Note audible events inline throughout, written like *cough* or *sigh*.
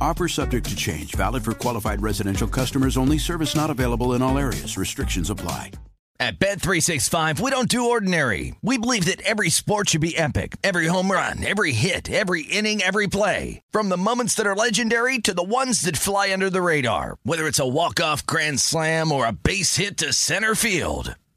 Offer subject to change. Valid for qualified residential customers only. Service not available in all areas. Restrictions apply. At Bet365, we don't do ordinary. We believe that every sport should be epic. Every home run, every hit, every inning, every play. From the moments that are legendary to the ones that fly under the radar. Whether it's a walk-off grand slam or a base hit to center field.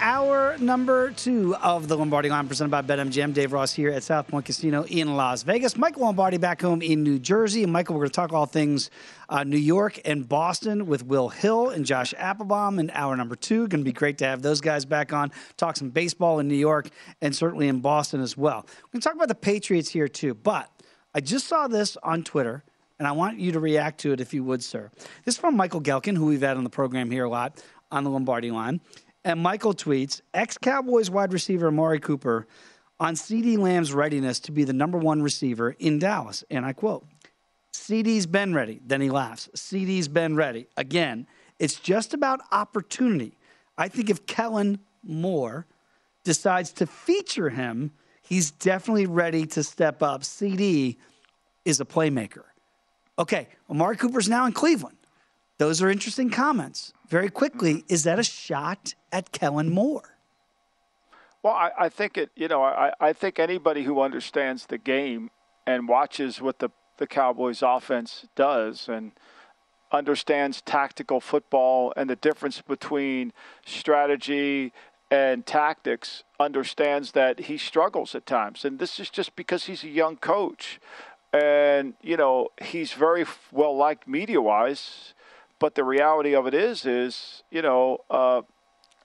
hour number two of the Lombardi line presented by BetMGM. Dave Ross here at South Point Casino in Las Vegas. Michael Lombardi back home in New Jersey. And Michael, we're going to talk all things uh, New York and Boston with Will Hill and Josh Appelbaum in hour number two. Going to be great to have those guys back on. Talk some baseball in New York and certainly in Boston as well. We're going to talk about the Patriots here too. But I just saw this on Twitter and I want you to react to it if you would, sir. This is from Michael Gehlken, who we've had on the program here a lot on the Lombardi line. And Michael tweets ex Cowboys wide receiver Amari Cooper on CeeDee Lamb's readiness to be the number one receiver in Dallas. And I quote, CeeDee's been ready. Then he laughs. CeeDee's been ready. Again, it's just about opportunity. I think if Kellen Moore decides to feature him, he's definitely ready to step up. CeeDee is a playmaker. Okay, Amari Cooper's now in Cleveland. Those are interesting comments. Very quickly, mm-hmm. is that a shot at Kellen Moore? Well, I, I think it. You know, I, I think anybody who understands the game and watches what the the Cowboys' offense does and understands tactical football and the difference between strategy and tactics understands that he struggles at times. And this is just because he's a young coach. And, you know, he's very well liked media wise. But the reality of it is, is, you know, uh,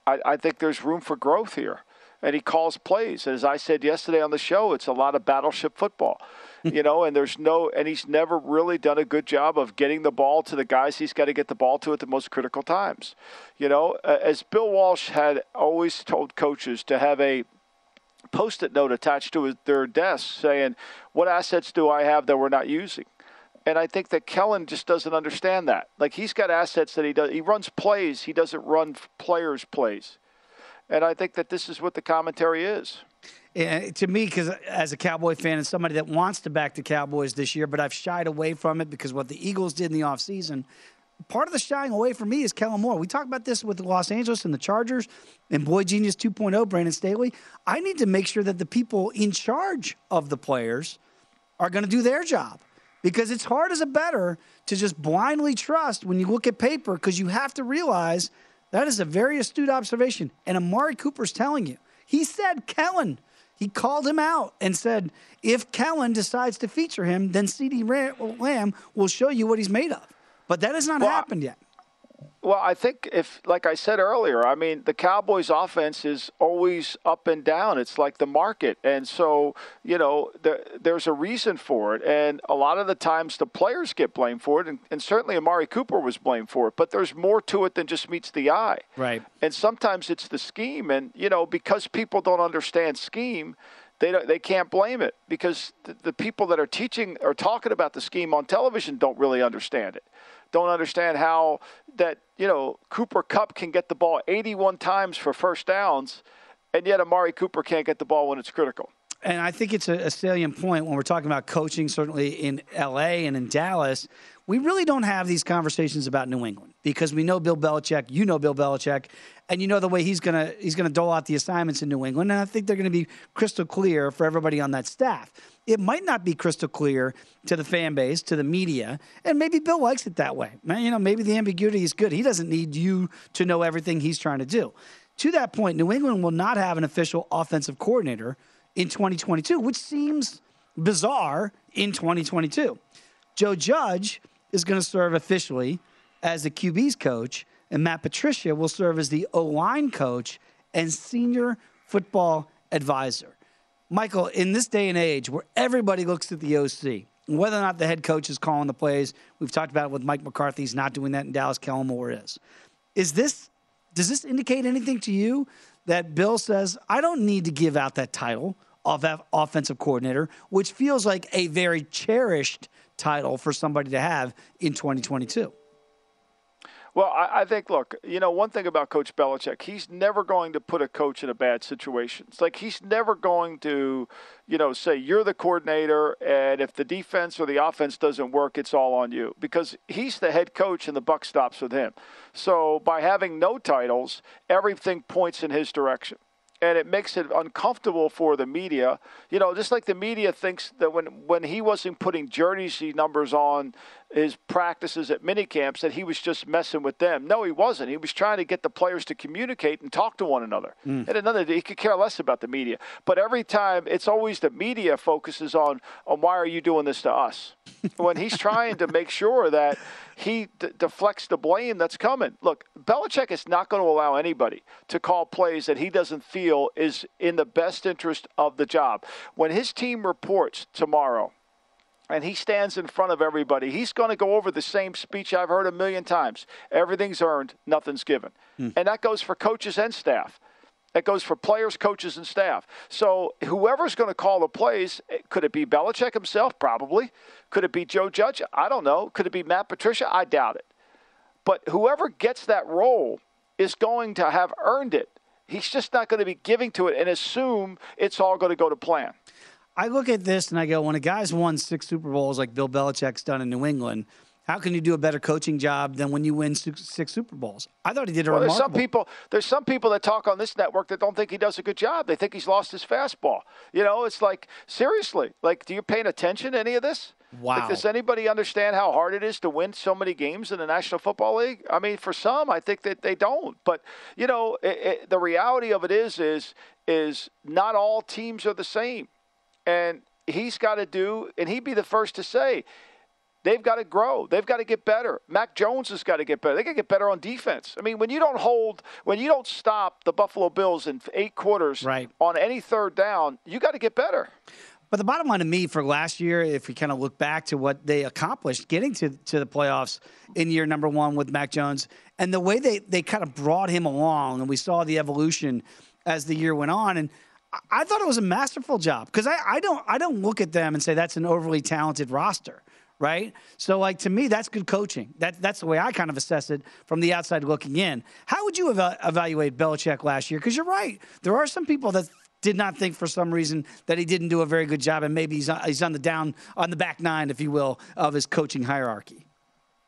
I, I think there's room for growth here. And he calls plays. As I said yesterday on the show, it's a lot of battleship football. *laughs* you know, and there's no, and he's never really done a good job of getting the ball to the guys he's got to get the ball to at the most critical times. You know, as Bill Walsh had always told coaches to have a post it note attached to their desk saying, What assets do I have that we're not using? And I think that Kellen just doesn't understand that. Like he's got assets that he does. He runs plays. He doesn't run players' plays. And I think that this is what the commentary is. Yeah, to me, because as a Cowboy fan and somebody that wants to back the Cowboys this year, but I've shied away from it because what the Eagles did in the offseason, part of the shying away for me is Kellen Moore. We talked about this with Los Angeles and the Chargers and Boy Genius 2.0, Brandon Staley. I need to make sure that the people in charge of the players are going to do their job because it's hard as a bettor to just blindly trust when you look at paper because you have to realize that is a very astute observation. And Amari Cooper's telling you. He said Kellen. He called him out and said, if Kellen decides to feature him, then CeeDee Lamb will show you what he's made of. But that has not well, happened yet. Well, I think if, like I said earlier, I mean, the Cowboys' offense is always up and down. It's like the market. And so, you know, the, there's a reason for it. And a lot of the times the players get blamed for it. And, and, certainly Amari Cooper was blamed for it. But there's more to it than just meets the eye. Right. And sometimes it's the scheme. And, you know, because people don't understand scheme, they, don't, they can't blame it because the, the people that are teaching or talking about the scheme on television don't really understand it don't understand how that you know Cooper Kupp can get the ball 81 times for first downs, and yet Amari Cooper can't get the ball when it's critical. And I think it's a, a, salient point when we're talking about coaching, certainly in LA and in Dallas. We really don't have these conversations about New England because we know Bill Belichick, you know Bill Belichick, and you know the way he's gonna he's gonna dole out the assignments in New England, and I think they're gonna be crystal clear for everybody on that staff. It might not be crystal clear to the fan base, to the media, and maybe Bill likes it that way. You know, maybe the ambiguity is good. He doesn't need you to know everything he's trying to do. To that point, New England will not have an official offensive coordinator in 2022, which seems bizarre in 2022. Joe Judge is going to serve officially as the QB's coach, and Matt Patricia will serve as the O line coach and senior football advisor. Michael, in this day and age where everybody looks at the OC, whether or not the head coach is calling the plays, we've talked about it with Mike McCarthy. He's not doing that in Dallas. Kellen Moore is. Is this does this indicate anything to you that Bill says I don't need to give out that title offensive coordinator, which feels like a very cherished title for somebody to have in 2022? Well, I, think, look, you know, one thing about Coach Belichick, he's never going to put a coach in a bad situation. It's like he's never going to, you know, say, you're the coordinator, and if the defense or the offense doesn't work, it's all on you. Because he's the head coach, and the buck stops with him. So by having no titles, everything points in his direction and it makes it uncomfortable for the media. You know, just like the media thinks that when when he wasn't putting jersey numbers on his practices at mini camps that he was just messing with them. No, he wasn't. He was trying to get the players to communicate and talk to one another. Mm. And another, day he could care less about the media. But every time, it's always the media focuses on, on why are you doing this to us? *laughs* when he's trying to make sure that he d- deflects the blame that's coming. Look, Belichick is not going to allow anybody to call plays that he doesn't feel is in the best interest of the job. When his team reports tomorrow and he stands in front of everybody, he's going to go over the same speech I've heard a million times. Everything's earned, nothing's given. Hmm. And that goes for coaches and staff. That goes for players, coaches, and staff. So whoever's going to call the plays, eh, could it be Belichick himself? Probably. Could it be Joe Judge? I don't know. Could it be Matt Patricia? I doubt it. But whoever gets that role is going to have earned it. He's just not going to be giving to it and assume it's all going to go to plan. I look at this and I go, when a guy's won six Super Bowls like Bill Belichick's done in New England, how can you do a better coaching job than when you win six Super Bowls? I thought he did a well, remarkable. There's some people. There's some people that talk on this network that don't think he does a good job. They think he's lost his fastball. You know, it's like seriously. Like, do you pay attention to any of this? Wow. Like, does anybody understand how hard it is to win so many games in the National Football League? I mean, for some, I think that they don't. But you know, it, it, the reality of it is, is, is not all teams are the same. And he's got to do, and he'd be the first to say, they've got to grow. They've got to get better. Mac Jones has got to get better. They got to get better on defense. I mean, when you don't hold, when you don't stop the Buffalo Bills in eight quarters right. on any third down, you got to get better. But the bottom line to me for last year, if we kind of look back to what they accomplished getting to, to the playoffs in year number one with Mac Jones and the way they, they kind of brought him along, and we saw the evolution as the year went on. And I thought it was a masterful job because I, I don't I don't look at them and say that's an overly talented roster, right? So like to me that's good coaching. That that's the way I kind of assess it from the outside looking in. How would you ev- evaluate Belichick last year? Because you're right, there are some people that did not think for some reason that he didn't do a very good job, and maybe he's on, he's on the down on the back nine, if you will, of his coaching hierarchy.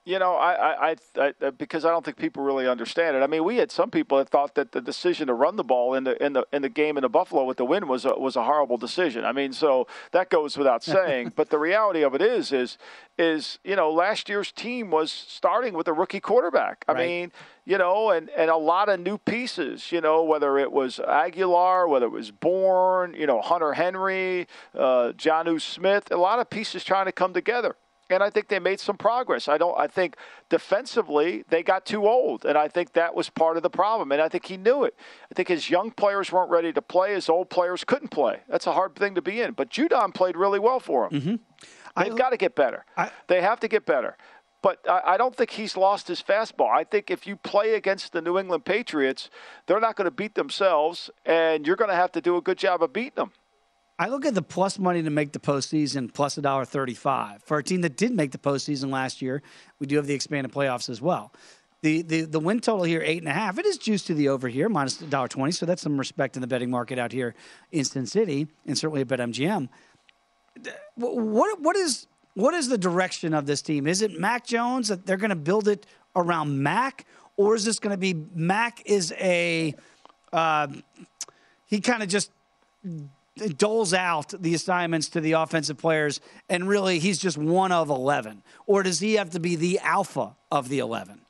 You know, I, I, I, uh, because I don't think people really understand it. I mean, we had some people that thought that the decision to run the ball in the in the in the game in the Buffalo with the win was a, was a horrible decision. I mean, so that goes without *laughs* saying. but the reality of it is, is, is you know, last year's team was starting with a rookie quarterback. I right. mean, you know, and and a lot of new pieces. You know, whether it was Agholor, whether it was Bourne, you know, Hunter Henry, uh, Jonnu Smith, a lot of pieces trying to come together and I think they made some progress. I don't. I think defensively they got too old, and I think that was part of the problem. And I think he knew it. I think his young players weren't ready to play. His old players couldn't play. That's a hard thing to be in. But Judon played really well for him. Mm-hmm. They've got to get better. I, they have to get better. But I, I don't think he's lost his fastball. I think if you play against the New England Patriots, they're not going to beat themselves, and you're going to have to do a good job of beating them. I look at the plus money to make the postseason plus a dollar thirty-five for a team that did make the postseason last year. We do have the expanded playoffs as well. The, the the win total here eight and a half. It is juiced to the over here minus dollar twenty. So that's some respect in the betting market out here in Sin City, and certainly at BetMGM. What what is what is the direction of this team? Is it Mac Jones that they're going to build it around Mac, or is this going to be Mac is a uh, he kind of just doles out the assignments to the offensive players, and really he's just one of eleven, or does he have to be the alpha of the eleven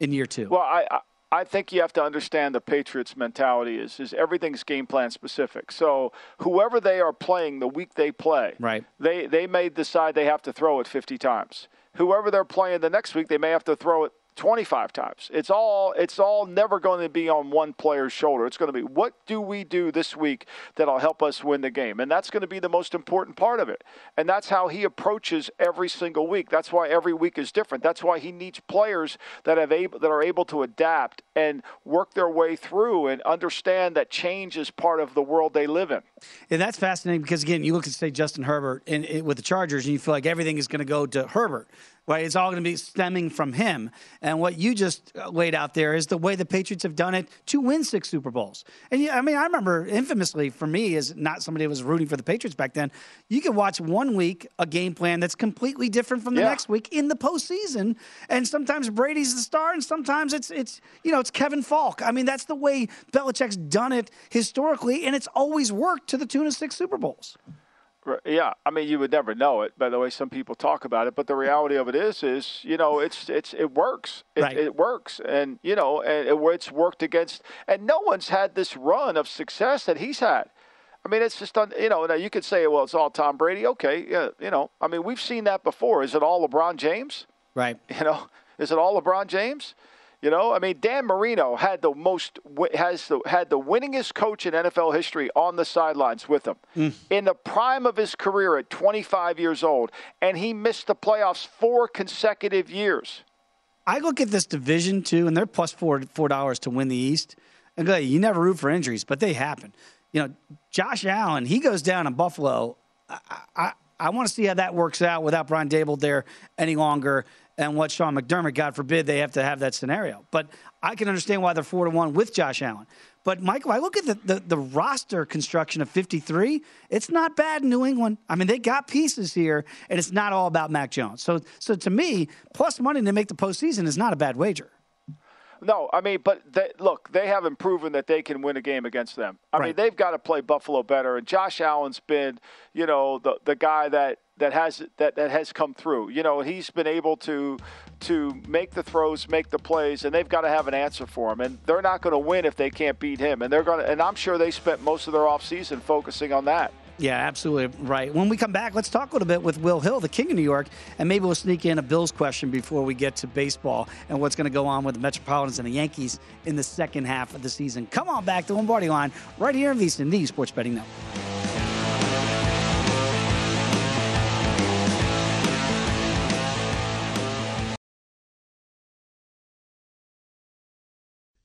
in year two? Well, I, I I think you have to understand the Patriots' mentality is is everything's game plan specific. So whoever they are playing the week they play, right? They they may decide they have to throw it 50 times. Whoever they're playing the next week, they may have to throw it 25 times. It's all it's all never going to be on one player's shoulder. It's going to be what do we do this week that'll help us win the game? And that's going to be the most important part of it. And that's how he approaches every single week. That's why every week is different. That's why he needs players that have able that are able to adapt and work their way through and understand that change is part of the world they live in. And that's fascinating because again, you look at say Justin Herbert and with the Chargers and you feel like everything is going to go to Herbert right? It's all going to be stemming from him. And what you just uh, laid out there is the way the Patriots have done it to win six Super Bowls. And yeah, I mean, I remember infamously for me, as not somebody who was rooting for the Patriots back then, you could watch one week a game plan that's completely different from the yeah. next week in the postseason. And sometimes Brady's the star, and sometimes it's it's you know it's Kevin Faulk. I mean, that's the way Belichick's done it historically, and it's always worked to the tune of six Super Bowls. Yeah, I mean, you would never know it by the way some people talk about it, but the reality of it is, is you know, it's it's it works. It, right. it works, and you know, and it, it's worked against, and no one's had this run of success that he's had. I mean, it's just you know. Now you could say, well, it's all Tom Brady. Okay, yeah, you know. I mean, we've seen that before. Is it all LeBron James? Right. You know, is it all LeBron James? You know, I mean, Dan Marino had the most has the, had the winningest coach in NFL history on the sidelines with him mm. in the prime of his career at 25 years old, and he missed the playoffs four consecutive years. I look at this division too, and they're plus four four dollars to win the East. And go, you never root for injuries, but they happen. You know, Josh Allen, he goes down in Buffalo. I, I, I want to see how that works out without Brian Daboll there any longer and what Sean McDermott, God forbid, they have to have that scenario. But I can understand why they're four to one with Josh Allen. But Michael, I look at the, the, the, roster construction of 53. It's not bad in New England. I mean, they got pieces here, and it's not all about Mac Jones. So, so to me, plus money to make the postseason is not a bad wager. No, I mean, but they, look, they haven't proven that they can win a game against them. I right. mean, they've got to play Buffalo better, and Josh Allen's been, you know, the the guy that that has that, that has come through. You know, he's been able to to make the throws, make the plays, and they've got to have an answer for him. And they're not going to win if they can't beat him. And they're going to. And I'm sure they spent most of their offseason focusing on that. Yeah, absolutely right. When we come back, let's talk a little bit with Will Hill, the King of New York, and maybe we'll sneak in a Bills question before we get to baseball and what's going to go on with the Metropolitans and the Yankees in the second half of the season. Come on back to Lombardi Line right here in VSiN, the Sports Betting Network.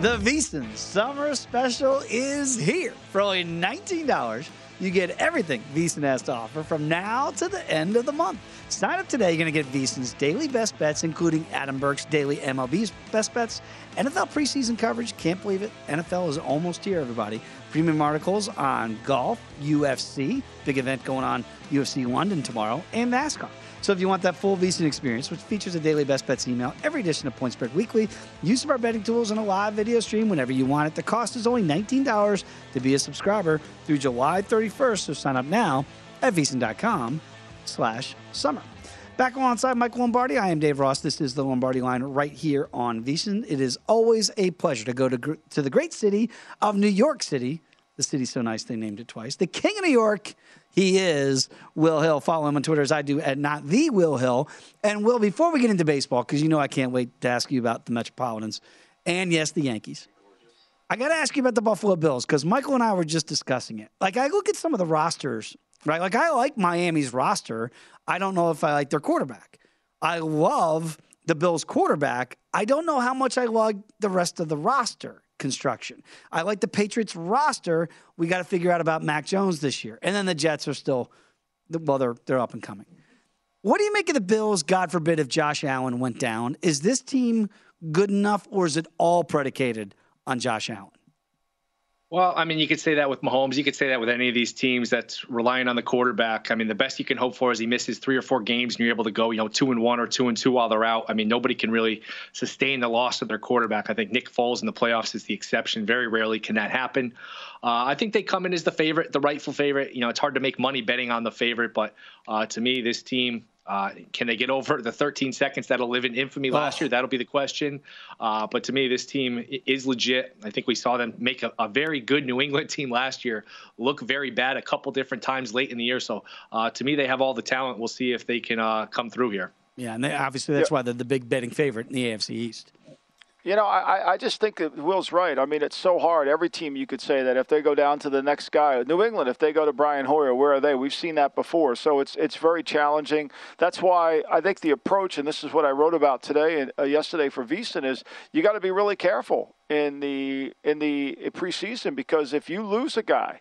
The VSiN Summer Special is here. For only $19, you get everything VSiN has to offer from now to the end of the month. Sign up today. You're going to get VSiN's daily best bets, including Adam Burke's daily MLB's best bets, NFL preseason coverage. Can't believe it. NFL is almost here, everybody. Premium articles on golf, UFC, big event going on UFC London tomorrow, and NASCAR. So if you want that full VSiN experience, which features a daily best bets email, every edition of Point Spread Weekly, use of our betting tools, and a live video stream whenever you want it, the cost is only $19 to be a subscriber through July 31st. So sign up now at VSiN.com slash summer. Back alongside Mike Lombardi, I am Dave Ross. This is the Lombardi line right here on VSiN. It is always a pleasure to go to, to the great city of New York City. The city's so nice they named it twice. The King of New York he is Will Hill. Follow him on Twitter as I do at not the Will Hill. And Will, before we get into baseball, because you know I can't wait to ask you about the Metropolitans and yes, the Yankees. I got to ask you about the Buffalo Bills because Michael and I were just discussing it. Like I look at some of the rosters, right? Like I like Miami's roster. I don't know if I like their quarterback. I love the Bills quarterback. I don't know how much I love the rest of the roster construction. I like the Patriots roster. We got to figure out about Mac Jones this year. And then the Jets are still, well, they're, they're up and coming. What do you make of the Bills, God forbid, if Josh Allen went down? Is this team good enough, or is it all predicated on Josh Allen? Well, I mean, you could say that with Mahomes. You could say that with any of these teams that's relying on the quarterback. I mean, the best you can hope for is he misses three or four games and you're able to go, you know, two and one or two and two while they're out. I mean, nobody can really sustain the loss of their quarterback. I think Nick Foles in the playoffs is the exception. Very rarely can that happen. Uh, I think they come in as the favorite, the rightful favorite. You know, it's hard to make money betting on the favorite, but uh, to me, this team uh, can they get over the 13 seconds that'll live in infamy last oh. year? That'll be the question. Uh, but to me, this team is legit. I think we saw them make a, a, very good New England team last year look very bad a couple different times late in the year. So uh, to me, they have all the talent. We'll see if they can uh, come through here. Yeah, and they, obviously that's why they're the big betting favorite in the AFC East. You know, I, I just think that Will's right. I mean, it's so hard. Every team you could say that if they go down to the next guy, New England, if they go to Brian Hoyer, where are they? We've seen that before. So it's it's very challenging. That's why I think the approach, and this is what I wrote about today and uh, yesterday for VSiN, is you got to be really careful in the in the preseason because if you lose a guy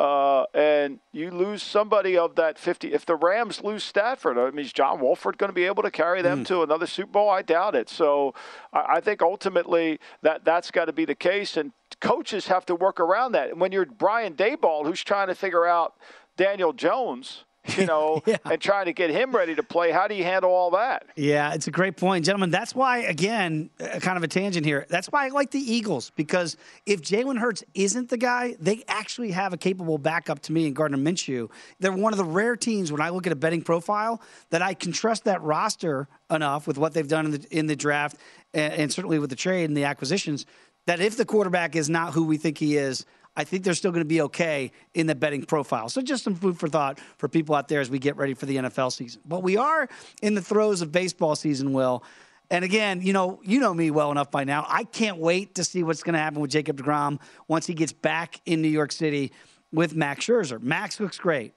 uh, and you lose somebody of that 50. If the Rams lose Stafford, I mean, is John Wolford going to be able to carry them mm. to another Super Bowl? I doubt it. So I, I think ultimately that that's got to be the case, and coaches have to work around that. And when you're Brian Daboll, who's trying to figure out Daniel Jones you know, *laughs* yeah. and trying to get him ready to play. How do you handle all that? Yeah, it's a great point, gentlemen. That's why, again, uh, kind of a tangent here. That's why I like the Eagles because if Jalen Hurts isn't the guy, they actually have a capable backup to me in Gardner Minshew. They're one of the rare teams when I look at a betting profile that I can trust that roster enough with what they've done in the in the draft and, and certainly with the trade and the acquisitions that if the quarterback is not who we think he is I think they're still going to be okay in the betting profile. So just some food for thought for people out there as we get ready for the NFL season. But we are in the throes of baseball season, Will. And again, you know, you know me well enough by now. I can't wait to see what's going to happen with Jacob DeGrom once he gets back in New York City with Max Scherzer. Max looks great.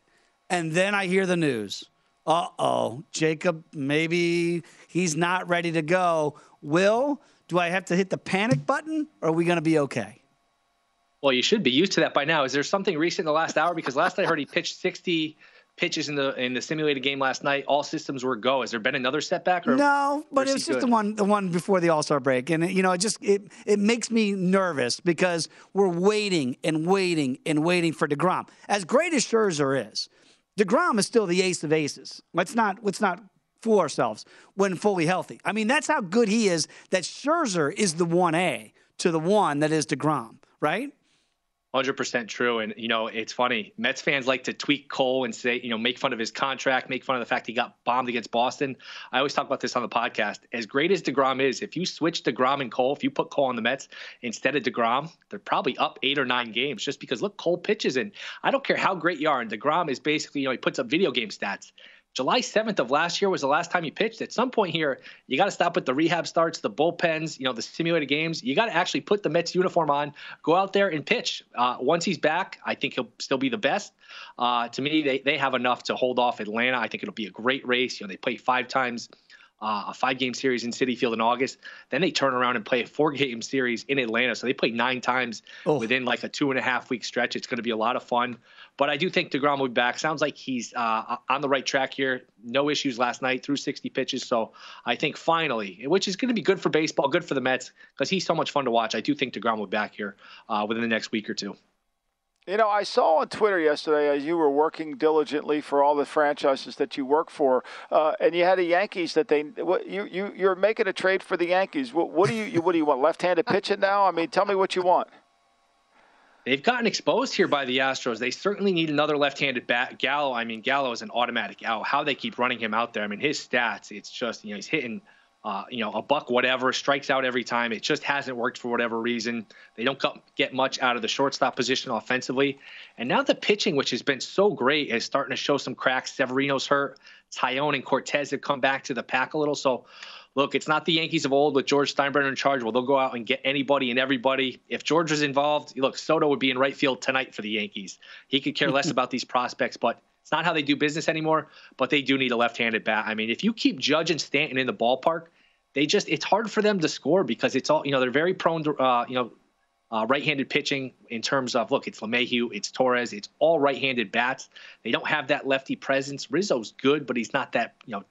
And then I hear the news. Uh oh, Jacob, maybe he's not ready to go. Will, do I have to hit the panic button or are we going to be okay? Well, you should be used to that by now. Is there something recent in the last hour? Because last I heard he pitched 60 pitches in the in the simulated game last night. All systems were go. Has there been another setback? Or, no, but it was just good? the one the one before the All Star break, and you know, it just it it makes me nervous because we're waiting and waiting and waiting for Degrom. As great as Scherzer is, Degrom is still the ace of aces. Let's not let's not fool ourselves when fully healthy. I mean, that's how good he is. That Scherzer is the one A to the one that is Degrom, right? Hundred percent true, and you know it's funny. Mets fans like to tweak Cole and say, you know, make fun of his contract, make fun of the fact he got bombed against Boston. I always talk about this on the podcast. As great as Degrom is, if you switch Degrom and Cole, if you put Cole on the Mets instead of Degrom, they're probably up eight or nine games just because look, Cole pitches in. I don't care how great you are, and Degrom is basically, you know, he puts up video game stats. July 7th of last year was the last time he pitched. At some point here, you got to stop with the rehab starts, the bullpens, you know, the simulated games. You got to actually put the Mets uniform on, go out there and pitch. Uh, once he's back, I think he'll still be the best. Uh, to me, they, they have enough to hold off Atlanta. I think it'll be a great race. You know, they play five times uh, a five game series in Citi Field in August. Then they turn around and play a four game series in Atlanta. So they play nine times oh. within like a two and a half week stretch. It's going to be a lot of fun. But I do think DeGrom will be back. Sounds like he's uh, on the right track here. No issues last night, through 60 pitches. So I think finally, which is going to be good for baseball, good for the Mets, because he's so much fun to watch. I do think DeGrom will be back here uh, within the next week or two. You know, I saw on Twitter yesterday as you were working diligently for all the franchises that you work for, uh, and you had a Yankees that they you you you're making a trade for the Yankees. What, what do you what do you want? Left-handed pitching now? I mean, tell me what you want. They've gotten exposed here by the Astros. They certainly need another left-handed bat. Gallo, I mean, Gallo is an automatic out. How they keep running him out there. I mean, his stats, it's just, you know, he's hitting, uh, you know, a buck whatever, strikes out every time. It just hasn't worked for whatever reason. They don't get much out of the shortstop position offensively. And now the pitching, which has been so great, is starting to show some cracks. Severino's hurt. Taillon and Cortes have come back to the pack a little. So look, it's not the Yankees of old with George Steinbrenner in charge. Well, they'll go out and get anybody and everybody. If George was involved, look, Soto would be in right field tonight for the Yankees. He could care less *laughs* about these prospects, but it's not how they do business anymore. But they do need a left-handed bat. I mean, if you keep Judge and Stanton in the ballpark, they just it's hard for them to score because it's all you know. They're very prone to uh, you know. Uh, right-handed pitching in terms of look, it's LeMahieu, it's Torres, it's all right-handed bats. They don't have that lefty presence. Rizzo's good, but he's not that you know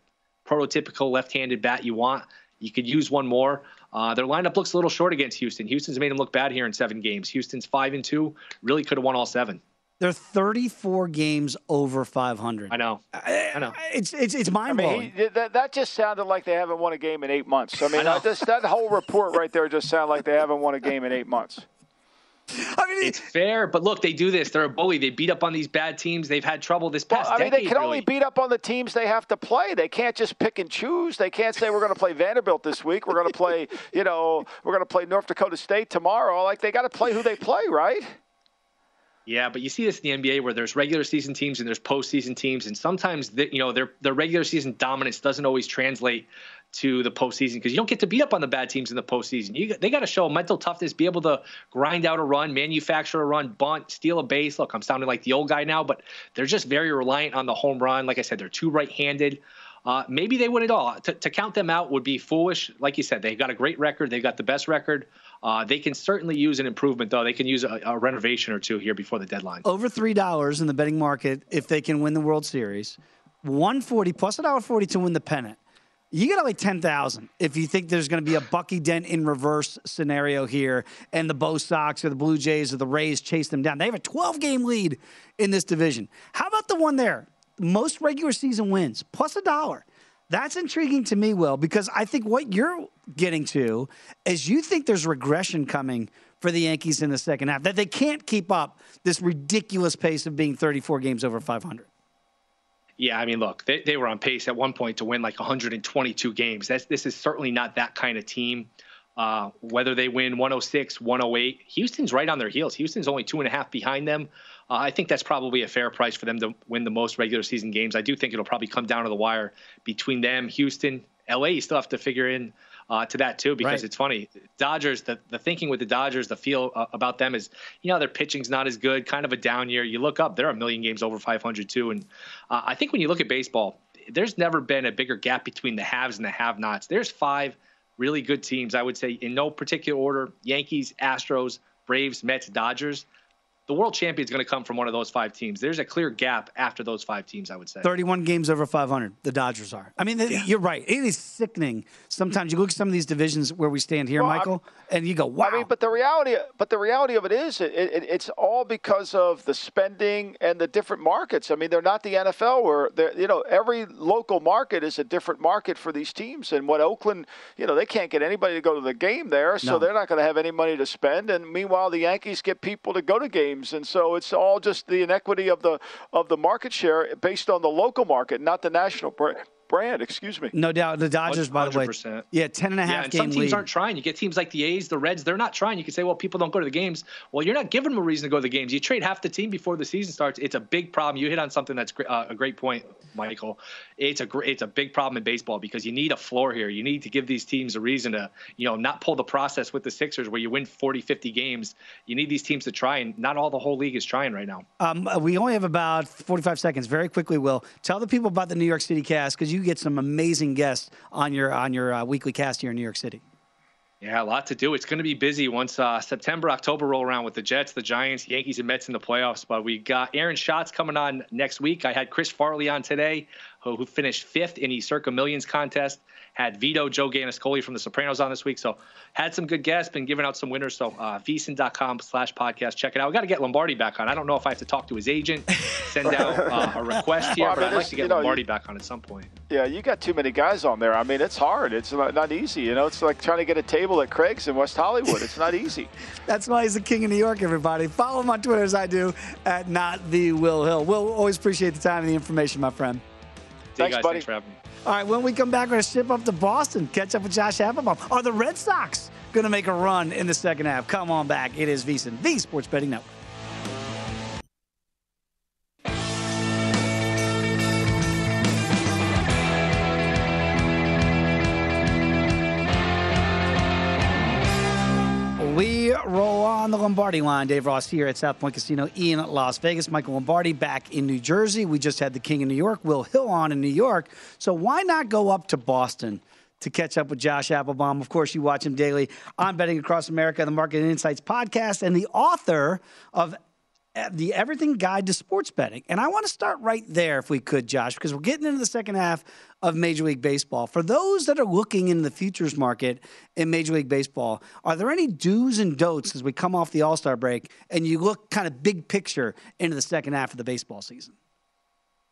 prototypical left-handed bat you want. You could use one more. Uh, their lineup looks a little short against Houston. Houston's made them look bad here in seven games. Houston's five and two. Really could have won all seven. They're 34 games over 500. I know. I, know. It's it's it's mind blowing. I mean, that, that just sounded like they haven't won a game in eight months. I mean, I just, that whole report right there just sounded like they haven't won a game in eight months. *laughs* I mean, it's fair, but look, they do this. They're a bully. They beat up on these bad teams. They've had trouble this past. Well, I mean, they can really. only beat up on the teams they have to play. They can't just pick and choose. They can't say we're going to play Vanderbilt this week. We're going to play, you know, we're going to play North Dakota State tomorrow. Like they got to play who they play, right? Yeah, but you see this in the NBA where there's regular season teams and there's postseason teams, and sometimes the, you know their their regular season dominance doesn't always translate to the postseason because you don't get to beat up on the bad teams in the postseason. You, they got to show mental toughness, be able to grind out a run, manufacture a run, bunt, steal a base. Look, I'm sounding like the old guy now, but they're just very reliant on the home run. Like I said, they're too right-handed. Uh, maybe they win it all. To, to, count them out would be foolish. Like you said, they've got a great record. They've got the best record. Uh, they can certainly use an improvement, though. They can use a, a renovation or two here before the deadline. Over three dollars in the betting market if they can win the World Series. 140 plus a dollar 40 to win the pennant you get like 10,000 if you think there's going to be a Bucky Dent in reverse scenario here and the Bo Sox or the Blue Jays or the Rays chase them down. They have a 12 game lead in this division. How about the one there? most regular season wins plus a dollar. That's intriguing to me, Will, because I think what you're getting to is you think there's regression coming for the Yankees in the second half, that they can't keep up this ridiculous pace of being 34 games over 500. Yeah, I mean, look, they, they were on pace at one point to win like 122 games. That's, this is certainly not that kind of team. Uh, whether they win 106, 108, Houston's right on their heels. Houston's only two and a half behind them. Uh, I think that's probably a fair price for them to win the most regular season games. I do think it'll probably come down to the wire between them, Houston, LA. You still have to figure in uh, to that too because right. it's funny. Dodgers, the, the thinking with the Dodgers, the feel uh, about them is, you know, their pitching's not as good, kind of a down year. You look up, they're a million games over 500 too. And uh, I think when you look at baseball, there's never been a bigger gap between the haves and the have-nots. There's five really good teams. I would say in no particular order: Yankees, Astros, Braves, Mets, Dodgers the world champion is going to come from one of those five teams. There's a clear gap after those five teams, I would say. 31 games over 500, the Dodgers are. I mean, yeah. you're right. It is sickening. Sometimes you look at some of these divisions where we stand here, well, Michael, I'm, and you go, wow. I mean, but the reality, but the reality of it is, it, it, it's all because of the spending and the different markets. I mean, they're not the NFL where, you know, every local market is a different market for these teams. And what Oakland, you know, they can't get anybody to go to the game there, so no. they're not going to have any money to spend. And meanwhile, the Yankees get people to go to games games, and so it's all just the inequity of the of the market share based on the local market, not the national brand. Excuse me. No doubt. The Dodgers, 100%. by the way, yeah, ten and a half. Yeah, and some teams lead. aren't trying. You get teams like the A's, the Reds. They're not trying. You can say, well, people don't go to the games. Well, you're not giving them a reason to go to the games. You trade half the team before the season starts. It's a big problem. You hit on something that's uh, a great point, Michael. It's a great, it's a big problem in baseball because you need a floor here. You need to give these teams a reason to, you know, not pull the process with the Sixers where you win 40, 50 games. You need these teams to try, and not all the whole league is trying right now. Um, we only have about 45 seconds. Very quickly, Will tell the people about the New York City cast because you get some amazing guests on your on your uh, weekly cast here in New York City. Yeah, a lot to do. It's going to be busy once uh, September, October roll around with the Jets, the Giants, Yankees, and Mets in the playoffs. But we got Aaron Schatz coming on next week. I had Chris Farley on today, who, who finished fifth in the Circa Millions contest had Vito, Joe Gannascoli from The Sopranos on this week. So had some good guests, been giving out some winners. So uh, VSiN.com slash podcast. Check it out. We got to get Lombardi back on. I don't know if I have to talk to his agent, send *laughs* out uh, a request here, well, but I'd like to get you know, Lombardi back on at some point. Yeah, you got too many guys on there. I mean, it's hard. It's not easy. You know, it's like trying to get a table at Craig's in West Hollywood. It's not easy. *laughs* That's why he's the king of New York, everybody. Follow him on Twitter as I do at not the Will Hill. Will, always appreciate the time and the information, my friend. Thanks, guys, buddy. Thanks for having me. All right, when we come back, we're going to ship up to Boston, catch up with Josh Appelbaum. Are the Red Sox going to make a run in the second half? Come on back. It is VSiN, the Sports Betting Network. Lombardi line. Dave Ross here at South Point Casino in Las Vegas. Michael Lombardi back in New Jersey. We just had the King in New York, Will Hill on in New York. So why not go up to Boston to catch up with Josh Appelbaum? Of course, you watch him daily on Betting Across America, the Market Insights podcast, and the author of Uh, the Everything Guide to Sports Betting. And I want to start right there, if we could, Josh, because we're getting into the second half of Major League Baseball. For those that are looking in the futures market in Major League Baseball, are there any do's and don'ts as we come off the All Star break and you look kind of big picture into the second half of the baseball season?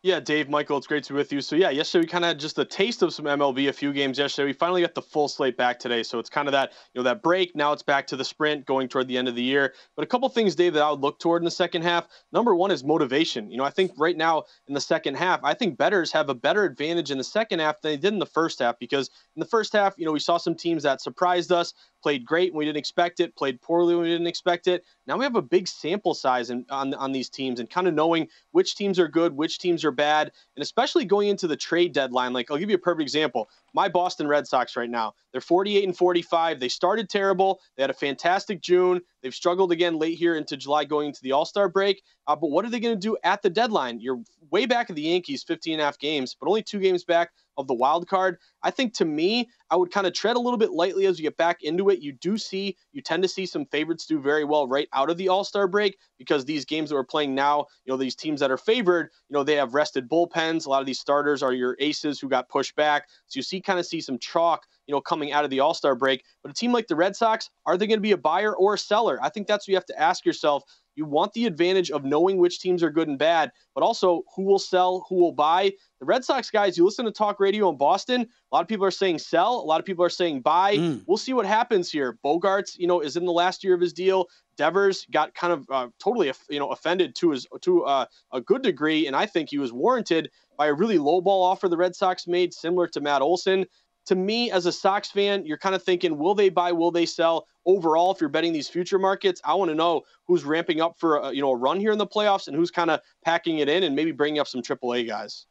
Yeah, Dave, Michael, it's great to be with you. So, yeah, yesterday we kind of had just a taste of some MLB, a few games yesterday. We finally got the full slate back today. So, it's kind of that, you know, that break. Now it's back to the sprint going toward the end of the year. But a couple things, Dave, that I would look toward in the second half. Number one is motivation. You know, I think right now in the second half, I think bettors have a better advantage in the second half than they did in the first half because in the first half, you know, we saw some teams that surprised us played great when we didn't expect it, played poorly when we didn't expect it. Now we have a big sample size in, on, on these teams and kind of knowing which teams are good, which teams are bad, and especially going into the trade deadline. Like, I'll give you a perfect example. My Boston Red Sox right now, they're 48 and 45. They started terrible. They had a fantastic June. They've struggled again late here into July going into the All Star break. Uh, but what are they going to do at the deadline? You're way back at the Yankees, 15 and a half games, but only two games back of the wild card. I think to me, I would kind of tread a little bit lightly as you get back into it. You do see, you tend to see some favorites do very well right out of the All Star break because these games that we're playing now, you know, these teams that are favored, you know, they have rested bullpens. A lot of these starters are your aces who got pushed back. So you see, kind of see some chalk, you know, coming out of the All Star break. But a team like the Red Sox, are they going to be a buyer or a seller? I think that's what you have to ask yourself You want the advantage of knowing which teams are good and bad, but also who will sell, who will buy. The Red Sox guys, you listen to talk radio in Boston, a lot of people are saying sell, a lot of people are saying buy. Mm. We'll see what happens here. Bogaerts, you know, is in the last year of his deal. Devers got kind of uh, totally, you know, offended to his to uh, a good degree, and I think he was warranted by a really low ball offer the Red Sox made, similar to Matt Olson to me as a Sox fan, you're kind of thinking, will they buy, will they sell? Overall, if you're betting these future markets, I want to know who's ramping up for a, you know a run here in the playoffs and who's kind of packing it in and maybe bringing up some AAA guys.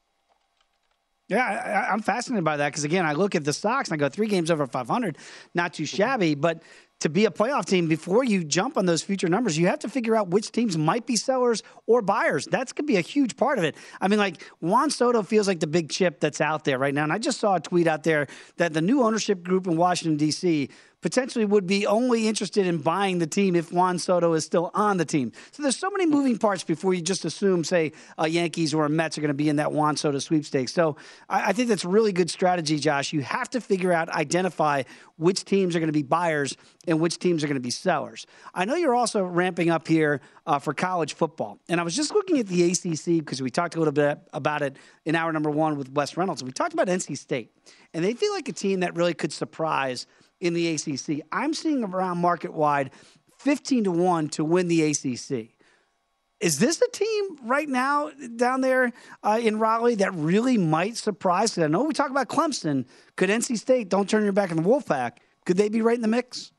Yeah, I, am fascinated by that because again, I look at the Sox and I go three games over 500, not too mm-hmm. shabby, but to be a playoff team before you jump on those future numbers you have to figure out which teams might be sellers or buyers. That's going to be a huge part of it. I mean like juan soto feels like the big chip that's out there right now and i just saw a tweet out there that the new ownership group in washington d.c potentially would be only interested in buying the team if Juan Soto is still on the team. So there's so many moving parts before you just assume, say, Yankees or Mets are going to be in that Juan Soto sweepstakes. So I, I think that's really good strategy, Josh. You have to figure out, identify which teams are going to be buyers and which teams are going to be sellers. I know you're also ramping up here uh, for college football. And I was just looking at the ACC because we talked a little bit about it in hour number one with Wes Reynolds. We talked about NC State. And they feel like a team that really could surprise – in the ACC. I'm seeing around market wide 15 to 1 to win the ACC. Is this a team right now down there uh, in Raleigh that really might surprise? I know we talk about Clemson. Could NC State, don't turn your back on the Wolfpack, could they be right in the mix?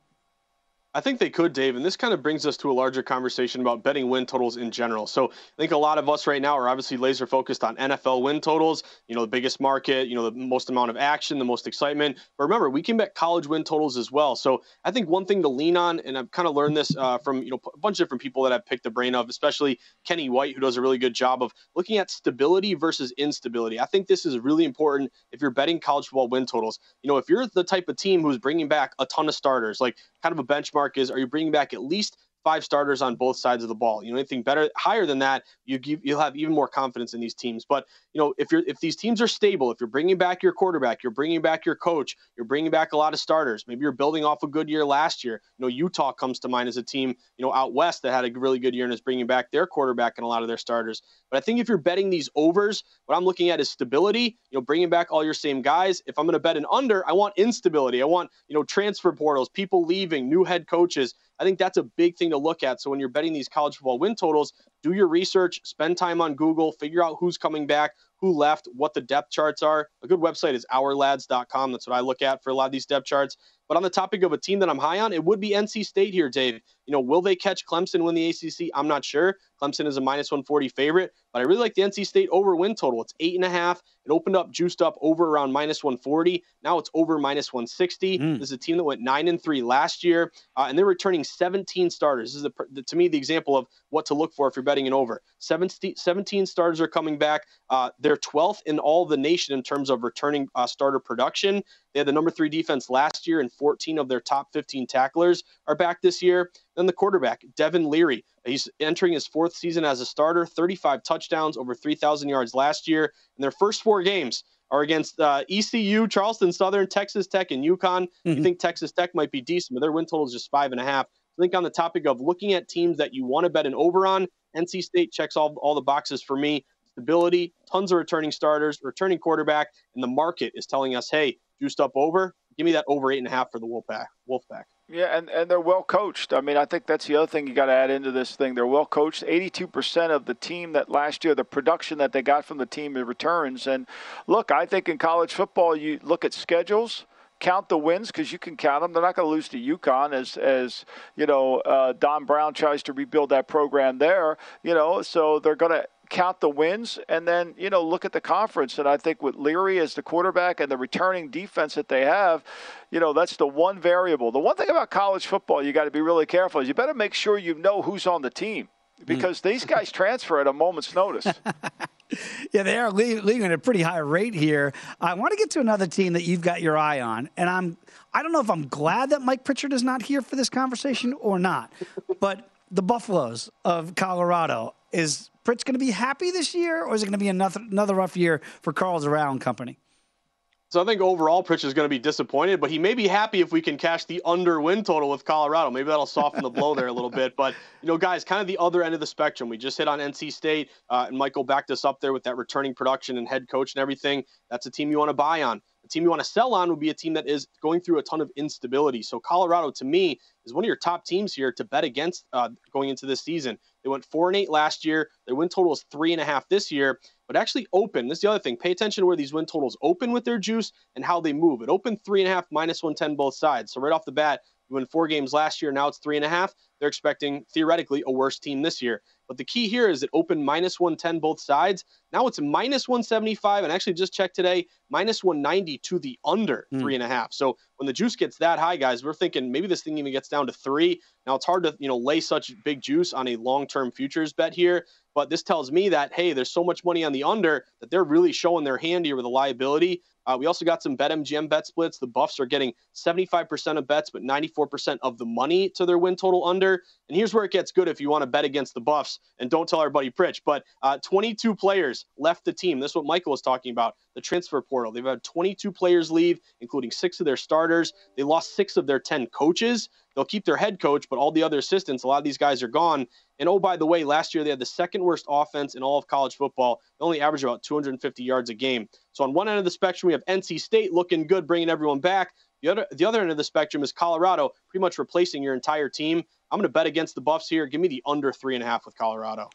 I think they could, Dave. And this kind of brings us to a larger conversation about betting win totals in general. So I think a lot of us right now are obviously laser focused on NFL win totals, you know, the biggest market, you know, the most amount of action, the most excitement. But remember, we can bet college win totals as well. So I think one thing to lean on, and I've kind of learned this uh, from, you know, a bunch of different people that I've picked the brain of, especially Kenny White, who does a really good job of looking at stability versus instability. I think this is really important if you're betting college football win totals. You know, if you're the type of team who's bringing back a ton of starters, like kind of a benchmark is are you bringing back at least five starters on both sides of the ball. You know, anything better, higher than that, you give, you'll have even more confidence in these teams. But you know, if you're if these teams are stable, if you're bringing back your quarterback, you're bringing back your coach, you're bringing back a lot of starters. Maybe you're building off a good year last year. You know, Utah comes to mind as a team, you know, out west that had a really good year and is bringing back their quarterback and a lot of their starters. But I think if you're betting these overs, what I'm looking at is stability. You know, bringing back all your same guys. If I'm going to bet an under, I want instability. I want you know transfer portals, people leaving, new head coaches. I think that's a big thing to look at. So when you're betting these college football win totals, do your research, spend time on Google, figure out who's coming back, who left, what the depth charts are. A good website is ourlads.com. That's what I look at for a lot of these depth charts. But on the topic of a team that I'm high on, it would be NC State here, Dave. You know, will they catch Clemson win the ACC? I'm not sure. Clemson is a minus 140 favorite, but I really like the NC State over win total. It's eight and a half. It opened up juiced up over around minus 140. Now it's over minus 160. Mm. This is a team that went nine and three last year, uh, and they're returning 17 starters. This is a, to me the example of what to look for if you're betting an over. 17, 17 starters are coming back. Uh, they're 12th in all the nation in terms of returning uh, starter production. They had the number three defense last year, and 14 of their top 15 tacklers are back this year. Then the quarterback, Devin Leary. He's entering his fourth season as a starter, 35 touchdowns, over 3,000 yards last year. In their first four games are against uh, ECU, Charleston Southern, Texas Tech, and UConn. Mm-hmm. You think Texas Tech might be decent, but their win total is just five and a half. I think on the topic of looking at teams that you want to bet an over on, NC State checks all, all the boxes for me. Stability, tons of returning starters, returning quarterback, and the market is telling us, hey, juiced up over. Give me that over eight and a half for the Wolfpack. Wolfpack. Yeah, and, and they're well coached. I mean, I think that's the other thing you got to add into this thing. They're well coached. 82% of the team that last year, the production that they got from the team returns. And look, I think in college football, you look at schedules count the wins because you can count them. They're not going to lose to UConn as as you know uh, Don Brown tries to rebuild that program there. You know, so they're going to count the wins and then you know look at the conference and i think with leary as the quarterback and the returning defense that they have you know that's the one variable the one thing about college football you got to be really careful is you better make sure you know who's on the team because mm. these guys *laughs* transfer at a moment's notice *laughs* yeah, they are leaving at a pretty high rate here. I want to get to another team that you've got your eye on, and I'm I don't know if I'm glad that Mike Pritchard is not here for this conversation or not, but the Buffaloes of Colorado is Pritch going to be happy this year, or is it going to be another another rough year for Carl's Zarrow and company? So I think overall, Pritch is going to be disappointed, but he may be happy if we can cash the under win total with Colorado. Maybe that'll soften the blow there a little bit. But you know, guys, kind of the other end of the spectrum. We just hit on NC State, uh, and Michael backed us up there with that returning production and head coach and everything. That's a team you want to buy on. A team you want to sell on would be a team that is going through a ton of instability. So Colorado, to me, is one of your top teams here to bet against uh, going into this season. They went four and eight last year. Their win total is three and a half this year but actually open. This is the other thing. Pay attention to where these win totals open with their juice and how they move. It opened three and a half, minus 110 both sides. So right off the bat, you win four games last year. Now it's three and a half. They're expecting theoretically a worse team this year. But the key here is it opened minus 110 both sides. Now it's minus 175, and actually just checked today, minus 190 to the under mm. three and a half. So when the juice gets that high, guys, we're thinking maybe this thing even gets down to three. Now it's hard to you know lay such big juice on a long-term futures bet here, but this tells me that hey, there's so much money on the under that they're really showing their hand here with a liability. Uh, we also got some BetMGM bet splits. The Buffs are getting 75% of bets, but 94% of the money to their win total under. And here's where it gets good if you want to bet against the Buffs. And don't tell our buddy Pritch, but uh, 22 players left the team. This is what Michael was talking about the transfer portal. They've had 22 players leave, including six of their starters. They lost six of their 10 coaches. They'll keep their head coach, but all the other assistants, a lot of these guys are gone. And oh, by the way, last year they had the second worst offense in all of college football. They only averaged about 250 yards a game. So on one end of the spectrum, we have NC State looking good, bringing everyone back. The other, the other end of the spectrum is Colorado, pretty much replacing your entire team. I'm going to bet against the Buffs here. Give me the under three and a half with Colorado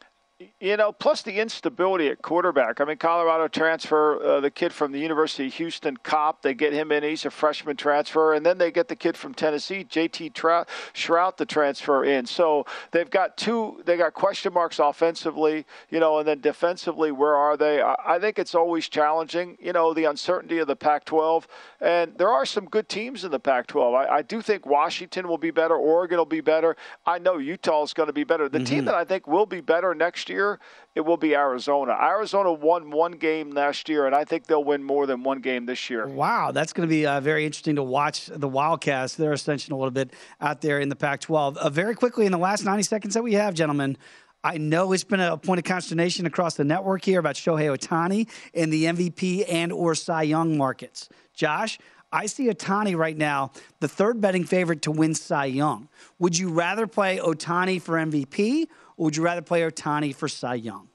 you know, plus the instability at quarterback. I mean, Colorado transfer uh, the kid from the University of Houston, Kopp. They get him in. He's a freshman transfer, and then they get the kid from Tennessee, J.T. Trout, Shrout, the transfer in. So they've got two. They got question marks offensively, you know, and then defensively, where are they? I, I think it's always challenging. You know, the uncertainty of the Pac-12, and there are some good teams in the Pac-12. I, I do think Washington will be better. Oregon will be better. I know Utah is going to be better. The mm-hmm. team that I think will be better next year, it will be Arizona. Arizona won one game last year, and I think they'll win more than one game this year. Wow, that's going to be uh, very interesting to watch the Wildcats, their ascension a little bit out there in the Pac 12. Uh, very quickly, in the last 90 seconds that we have, gentlemen, I know it's been a point of consternation across the network here about Shohei Ohtani in the MVP and or Cy Young markets. Josh, I see Ohtani right now, the third betting favorite to win Cy Young. Would you rather play Ohtani for MVP or would you rather play Ohtani for Cy Young?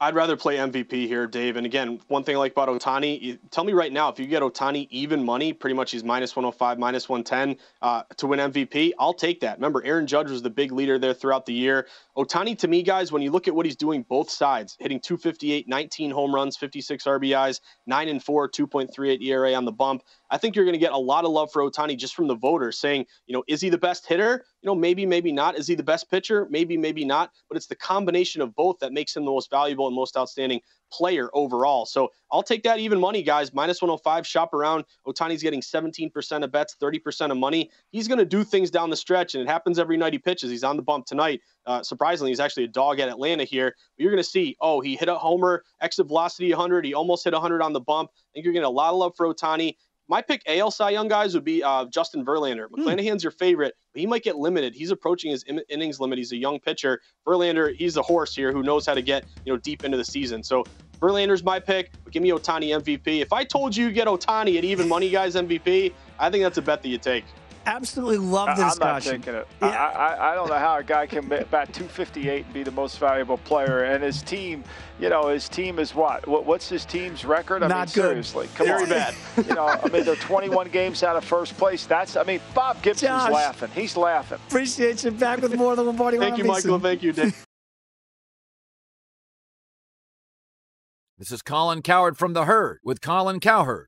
I'd rather play MVP here, Dave. And again, one thing I like about Ohtani, tell me right now, if you get Ohtani even money, pretty much he's minus 105, minus 110 uh, to win MVP, I'll take that. Remember, Aaron Judge was the big leader there throughout the year. Ohtani, to me, guys, when you look at what he's doing both sides, hitting 258, 19 home runs, 56 RBIs, 9 and 4, 2.38 ERA on the bump. I think you're going to get a lot of love for Ohtani just from the voters saying, you know, is he the best hitter? You know, maybe, maybe not. Is he the best pitcher? Maybe, maybe not. But it's the combination of both that makes him the most valuable and most outstanding player overall. So I'll take that even money, guys. Minus 105, shop around. Ohtani's getting 17% of bets, 30% of money. He's going to do things down the stretch, and it happens every night he pitches. He's on the bump tonight. Uh, surprisingly, he's actually a dog at Atlanta here. But you're going to see, oh, he hit a homer, exit velocity 100. He almost hit 100 on the bump. I think you're getting a lot of love for Ohtani. My pick AL Cy Young guys would be uh, Justin Verlander. Hmm. McClanahan's your favorite, but he might get limited. He's approaching his in- innings limit. He's a young pitcher. Verlander, he's a horse here who knows how to get you know deep into the season. So Verlander's my pick. But give me Ohtani MVP. If I told you you get Ohtani at even money guys MVP, I think that's a bet that you take absolutely love the discussion. I'm not taking it. Yeah. I, I, I, don't know how a guy can bat 258 and be the most valuable player, and his team, you know, his team is what? What's his team's record? I not mean, good. seriously, come Very on. bad. you know, I mean, they're 21 games out of first place. That's, I mean, Bob Gibson's Josh, laughing. He's laughing. Appreciate you. Back with more than the Lombardi. Thank you, Michael. Thank you, Dave. This is Colin Cowherd from The Herd with Colin Cowherd.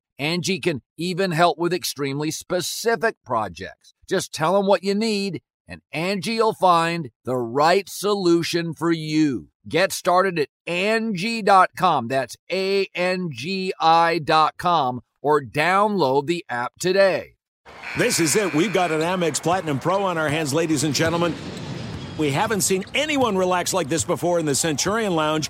Angie can even help with extremely specific projects. Just tell them what you need and Angie will find the right solution for you. Get started at Angie.com. That's A N G I.com or download the app today. This is it. We've got an Amex Platinum Pro on our hands, ladies and gentlemen. We haven't seen anyone relax like this before in the Centurion Lounge.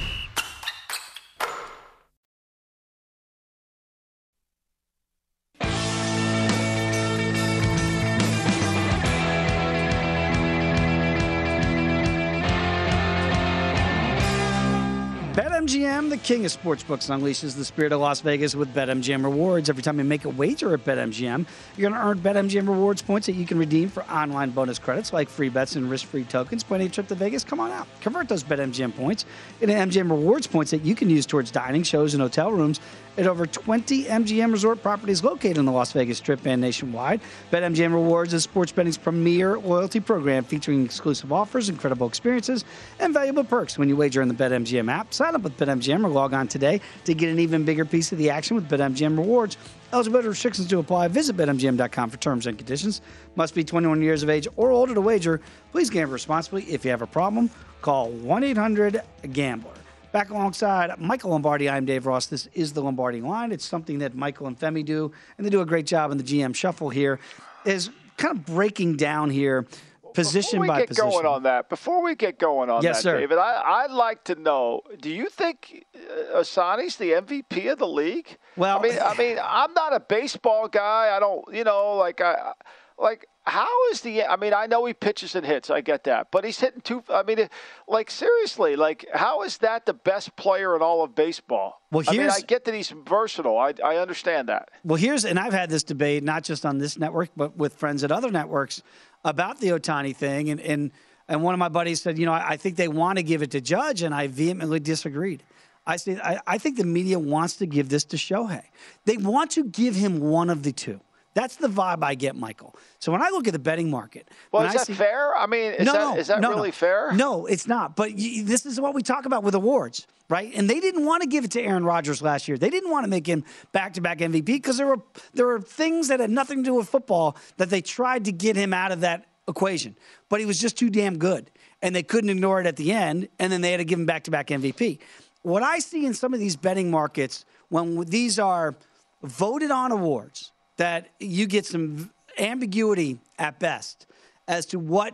King of sportsbooks, unleashes the spirit of Las Vegas with BetMGM rewards. Every time you make a wager at BetMGM, you're going to earn BetMGM rewards points that you can redeem for online bonus credits like free bets and risk-free tokens. Plan a trip to Vegas? Come on out. Convert those BetMGM points into MGM rewards points that you can use towards dining, shows, and hotel rooms at over 20 MGM resort properties located in the Las Vegas Strip and nationwide. BetMGM Rewards is sports betting's premier loyalty program featuring exclusive offers, incredible experiences, and valuable perks when you wager in the BetMGM app. Sign up with BetMGM or log on today to get an even bigger piece of the action with BetMGM Rewards. Eligibility restrictions to apply. Visit BetMGM.com for terms and conditions. Must be 21 years of age or older to wager. Please gamble responsibly. If you have a problem, call 1 800 GAMBLER. Back alongside Michael Lombardi, I'm Dave Ross. This is the Lombardi line. It's something that Michael and Femi do, and they do a great job in the GM shuffle here. Is kind of breaking down here position by position. before we by get position. going on that, before we get going on Yes, that, sir. David, I, I'd like to know: Do you think uh, Asani's the MVP of the league? Well, I mean, I mean, I'm not a baseball guy. I don't, you know, like I, like how is the? I mean, I know he pitches and hits. I get that, but he's hitting two. I mean, like seriously, like how is that the best player in all of baseball? Well, I mean, here's- I get that he's versatile. I, I understand that. Well, here's, and I've had this debate not just on this network, but with friends at other networks about the Ohtani thing. And, and, and one of my buddies said, you know, I, I think they want to give it to Judge, and I vehemently disagreed. I said, I, I think the media wants to give this to Shohei. They want to give him one of the two. That's the vibe I get, Michael. So when I look at the betting market, Well, is I that see- fair? I mean, is no, that no, is that no, really no. fair? No, it's not. But y this is what we talk about with awards, right? And they didn't want to give it to Aaron Rodgers last year. They didn't want to make him back-to-back MVP because there were there were things that had nothing to do with football that they tried to get him out of that equation. But he was just too damn good, and they couldn't ignore it at the end. And then they had to give him back-to-back MVP. What I see in some of these betting markets when these are voted on awards that you get some ambiguity at best as to what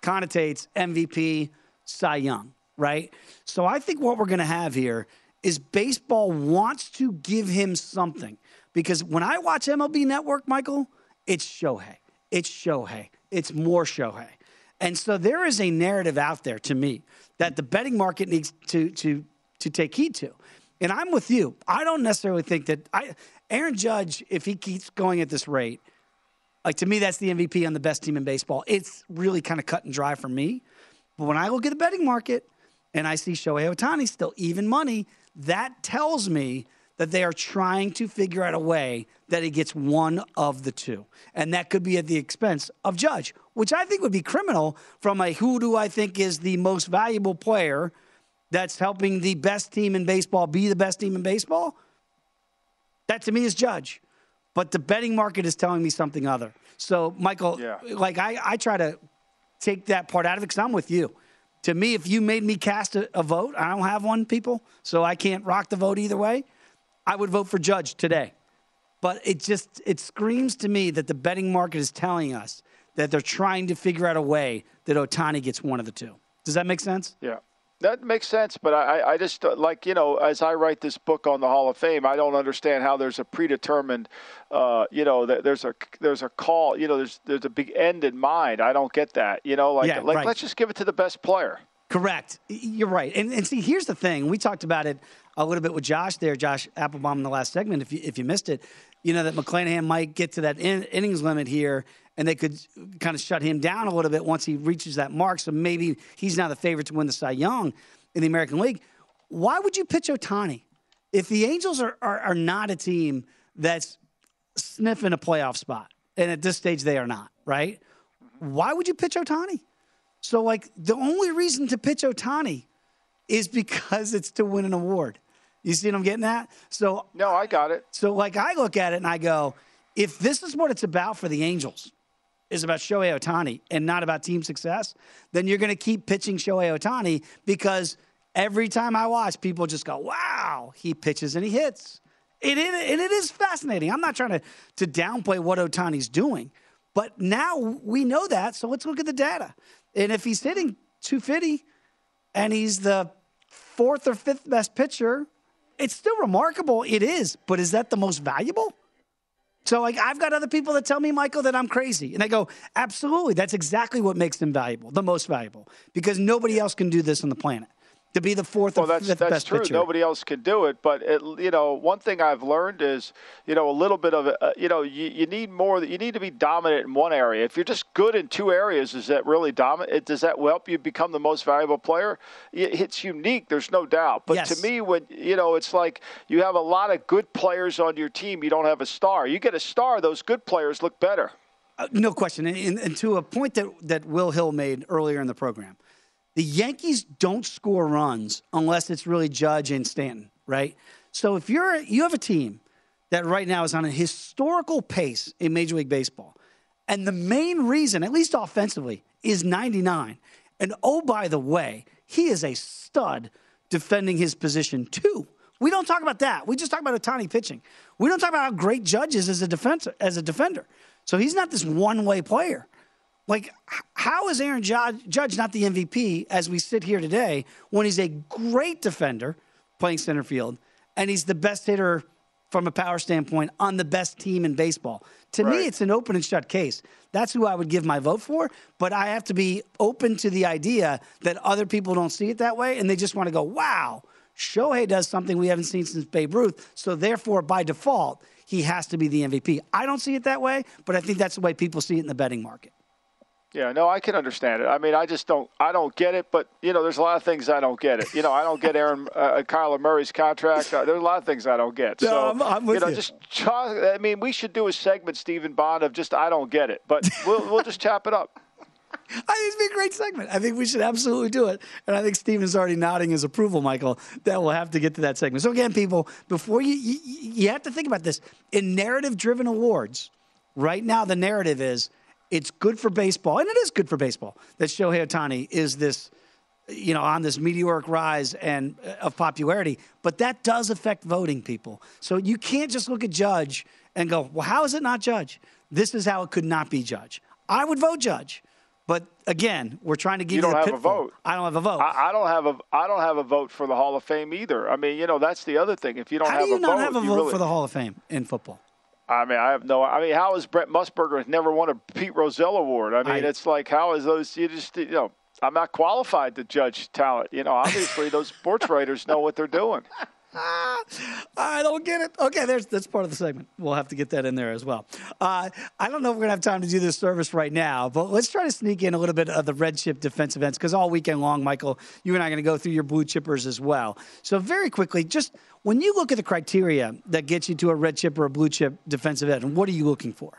connotates MVP, Cy Young, right? So I think what we're going to have here is baseball wants to give him something because when I watch MLB Network, Michael, it's Shohei. It's Shohei. It's more Shohei. And so there is a narrative out there to me that the betting market needs to to to take heed to. And I'm with you. I don't necessarily think that I Aaron Judge, if he keeps going at this rate, like to me, that's the MVP on the best team in baseball. It's really kind of cut and dry for me. But when I look at the betting market and I see Shohei Ohtani still even money, That tells me that they are trying to figure out a way that he gets one of the two. And that could be at the expense of Judge, which I think would be criminal from a who do I think is the most valuable player that's helping the best team in baseball be the best team in baseball. That to me is Judge. But the betting market is telling me something other. So, Michael, Yeah. like I, I try to take that part out of it because I'm with you. To me, if you made me cast a, a vote, I don't have one, people, so I can't rock the vote either way. I would vote for Judge today. But it just it screams to me that the betting market is telling us that they're trying to figure out a way that Ohtani gets one of the two. Does that make sense? Yeah. That makes sense, but I, I just uh, like you know, as I write this book on the Hall of Fame, I don't understand how there's a predetermined, uh, you know, that there's a there's a call, you know, there's there's a big end in mind. I don't get that, you know, like Yeah, like right. let's just give it to the best player. Correct. You're right. And, and see, here's the thing. We talked about it a little bit with Josh there, Josh Appelbaum, in the last segment. If you, if you missed it, you know that McClanahan might get to that in, innings limit here, and they could kind of shut him down a little bit once he reaches that mark. So maybe he's now the favorite to win the Cy Young in the American League. Why would you pitch Ohtani? If the Angels are, are, are not a team that's sniffing a playoff spot, and at this stage they are not, right? Why would you pitch Ohtani? So, like, the only reason to pitch Ohtani is because it's to win an award. You see what I'm getting at? So, no, I got it. So, like, I look at it and I go, if this is what it's about for the Angels, is about Shohei Ohtani and not about team success, then you're going to keep pitching Shohei Ohtani because every time I watch, people just go, wow, he pitches and he hits. It, it, and it is fascinating. I'm not trying to, to downplay what Ohtani's doing, but now we know that. So let's look at the data. And if he's hitting 250 and he's the fourth or fifth best pitcher, it's still remarkable. It is. But is that the most valuable? So, like, I've got other people that tell me, Michael, that I'm crazy. And I go, absolutely. That's exactly what makes them valuable, the most valuable, because nobody else can do this on the planet. To be the fourth Well, or that's fifth that's best true. pitcher. Nobody else can do it. But it, you know, one thing I've learned is, you know, a little bit of, uh, you know, you, you need more. You need to be dominant in one area. If you're just good in two areas, is that really dominant? Does that help you become the most valuable player? It's unique. There's no doubt. But Yes. to me, when you know, it's like you have a lot of good players on your team. You don't have a star. You get a star. Those good players look better. Uh, no question. And, and, and to a point that, that Will Hill made earlier in the program, the Yankees don't score runs unless it's really Judge and Stanton, right? So if you're you have a team that right now is on a historical pace in Major League Baseball, and the main reason, at least offensively, is 99. And oh, by the way, he is a stud defending his position too. We don't talk about that. We just talk about Ohtani pitching. We don't talk about how great Judge is as a defense as a defender. So he's not this one-way player. Like, how is Aaron Judge, not the MVP as we sit here today when he's a great defender playing center field and he's the best hitter from a power standpoint on the best team in baseball? To me, it's an open and shut case. That's who I would give my vote for, but I have to be open to the idea that other people don't see it that way and they just want to go, wow, Shohei does something we haven't seen since Babe Ruth. So therefore, by default, he has to be the MVP. I don't see it that way, but I think that's the way people see it in the betting market. Yeah, no, I can understand it. I mean, I just don't, I don't get it. But you know, there's a lot of things I don't get it. You know, I don't get Aaron, *laughs* uh, Kyler Murray's contract. Uh, there's a lot of things I don't get. No, so I'm- I'm with you know, you. just try, I mean, we should do a segment, Stephen Bond, of just I don't get it. But *laughs* we'll we'll just chop it up. I think it'd be a great segment. I think we should absolutely do it. And I think Steven's already nodding his approval, Michael, that we'll have to get to that segment. So, again, people, before you, you, you have to think about this. In narrative driven awards, right now, the narrative is it's good for baseball, and it is good for baseball that Shohei Ohtani is this, you know, on this meteoric rise and uh, of popularity. But that does affect voting, people. So you can't just look at Judge and go, well, how is it not Judge? This is how it could not be Judge. I would vote Judge. But again, we're trying to give You you, don't have a vote. I don't have a vote. I, I don't have a I don't have a vote for the Hall of Fame either. I mean, you know, that's the other thing. If you don't how have do you a not vote, have a vote really- for the Hall of Fame in football? I mean, I have no. I mean, how is Brent Musburger has never won a Pete Rozelle award? I mean, I- it's like how is those? You just you know, I'm not qualified to judge talent. You know, obviously those sports writers know what they're doing. *laughs* I don't get it. Okay, there's that's part of the segment. We'll have to get that in there as well. Uh, I don't know if we're gonna have time to do this service right now, but let's try to sneak in a little bit of the red chip defensive ends because all weekend long, Michael, you and I are gonna go through your blue chippers as well. So very quickly, just when you look at the criteria that gets you to a red chip or a blue chip defensive end, what are you looking for?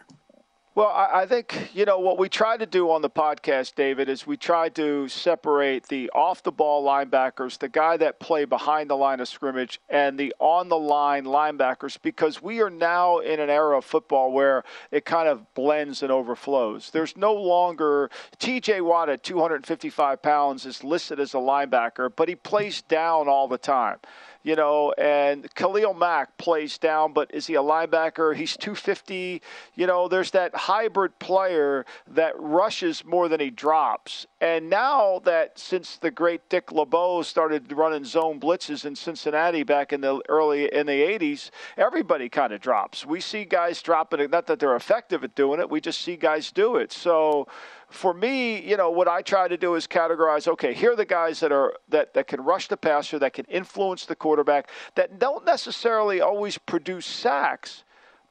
Well, I, think, you know, what we try to do on the podcast, David, is we try to separate the off the ball linebackers, the guy that play behind the line of scrimmage, and the on the line linebackers, because we are now in an era of football where it kind of blends and overflows. There's no longer TJ Watt at 255 pounds is listed as a linebacker, but he plays down all the time you know, and Khalil Mack plays down, but is he a linebacker? He's 250. You know, there's that hybrid player that rushes more than he drops. And now that since the great Dick LeBeau started running zone blitzes in Cincinnati back in the early in the 80s, everybody kind of drops. We see guys dropping it. Not that they're effective at doing it. We just see guys do it. So for me, you know, what I try to do is categorize. Okay, here are the guys that are that that can rush the passer, that can influence the quarterback, that don't necessarily always produce sacks,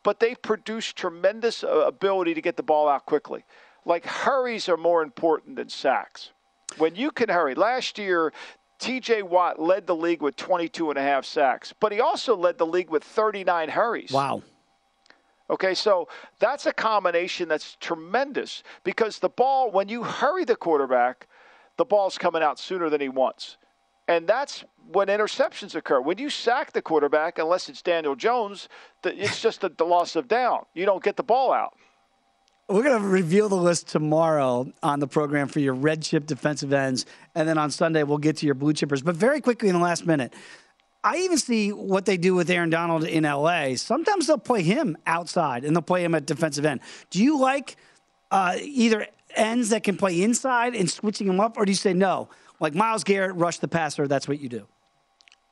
but they produce tremendous uh, ability to get the ball out quickly. Like hurries are more important than sacks. When you can hurry, last year TJ Watt led the league with 22 and a half sacks, but he also led the league with 39 hurries. Wow. Okay, so that's a combination that's tremendous because the ball, when you hurry the quarterback, the ball's coming out sooner than he wants. And that's when interceptions occur. When you sack the quarterback, unless it's Daniel Jones, it's just the loss of down. You don't get the ball out. We're going to reveal the list tomorrow on the program for your red chip defensive ends. And then on Sunday, we'll get to your blue chippers. But very quickly in the last minute, I even see what they do with Aaron Donald in LA. Sometimes they'll play him outside and they'll play him at defensive end. Do you like uh, either ends that can play inside and switching them up, or do you say no? Like Myles Garrett, rush the passer, that's what you do?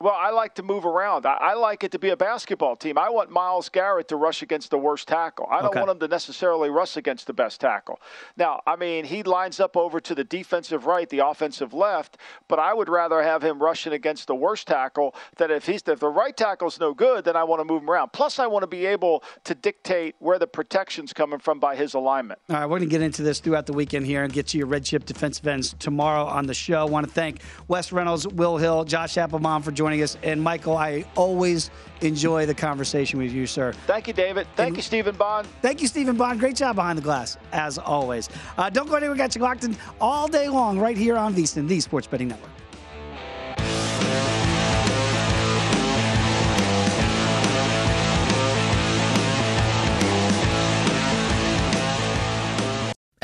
Well, I like to move around. I, I, like it to be a basketball team. I want Myles Garrett to rush against the worst tackle. I don't okay. want him to necessarily rush against the best tackle. Now, I mean, he lines up over to the defensive right, the offensive left, but I would rather have him rushing against the worst tackle. than if he's if the right tackle's no good, then I want to move him around. Plus, I want to be able to dictate where the protection's coming from by his alignment. All right, we're going to get into this throughout the weekend here and get you your red chip defensive ends tomorrow on the show. I want to thank Wes Reynolds, Will Hill, Josh Appelbaum for joining us. And Michael, I always enjoy the conversation with you, sir. Thank you, David. Thank and you, Stephen Bond. Thank you, Stephen Bond. Great job behind the glass, as always. Uh, don't go anywhere. We got you locked in all day long right here on VSiN, the Sports Betting Network.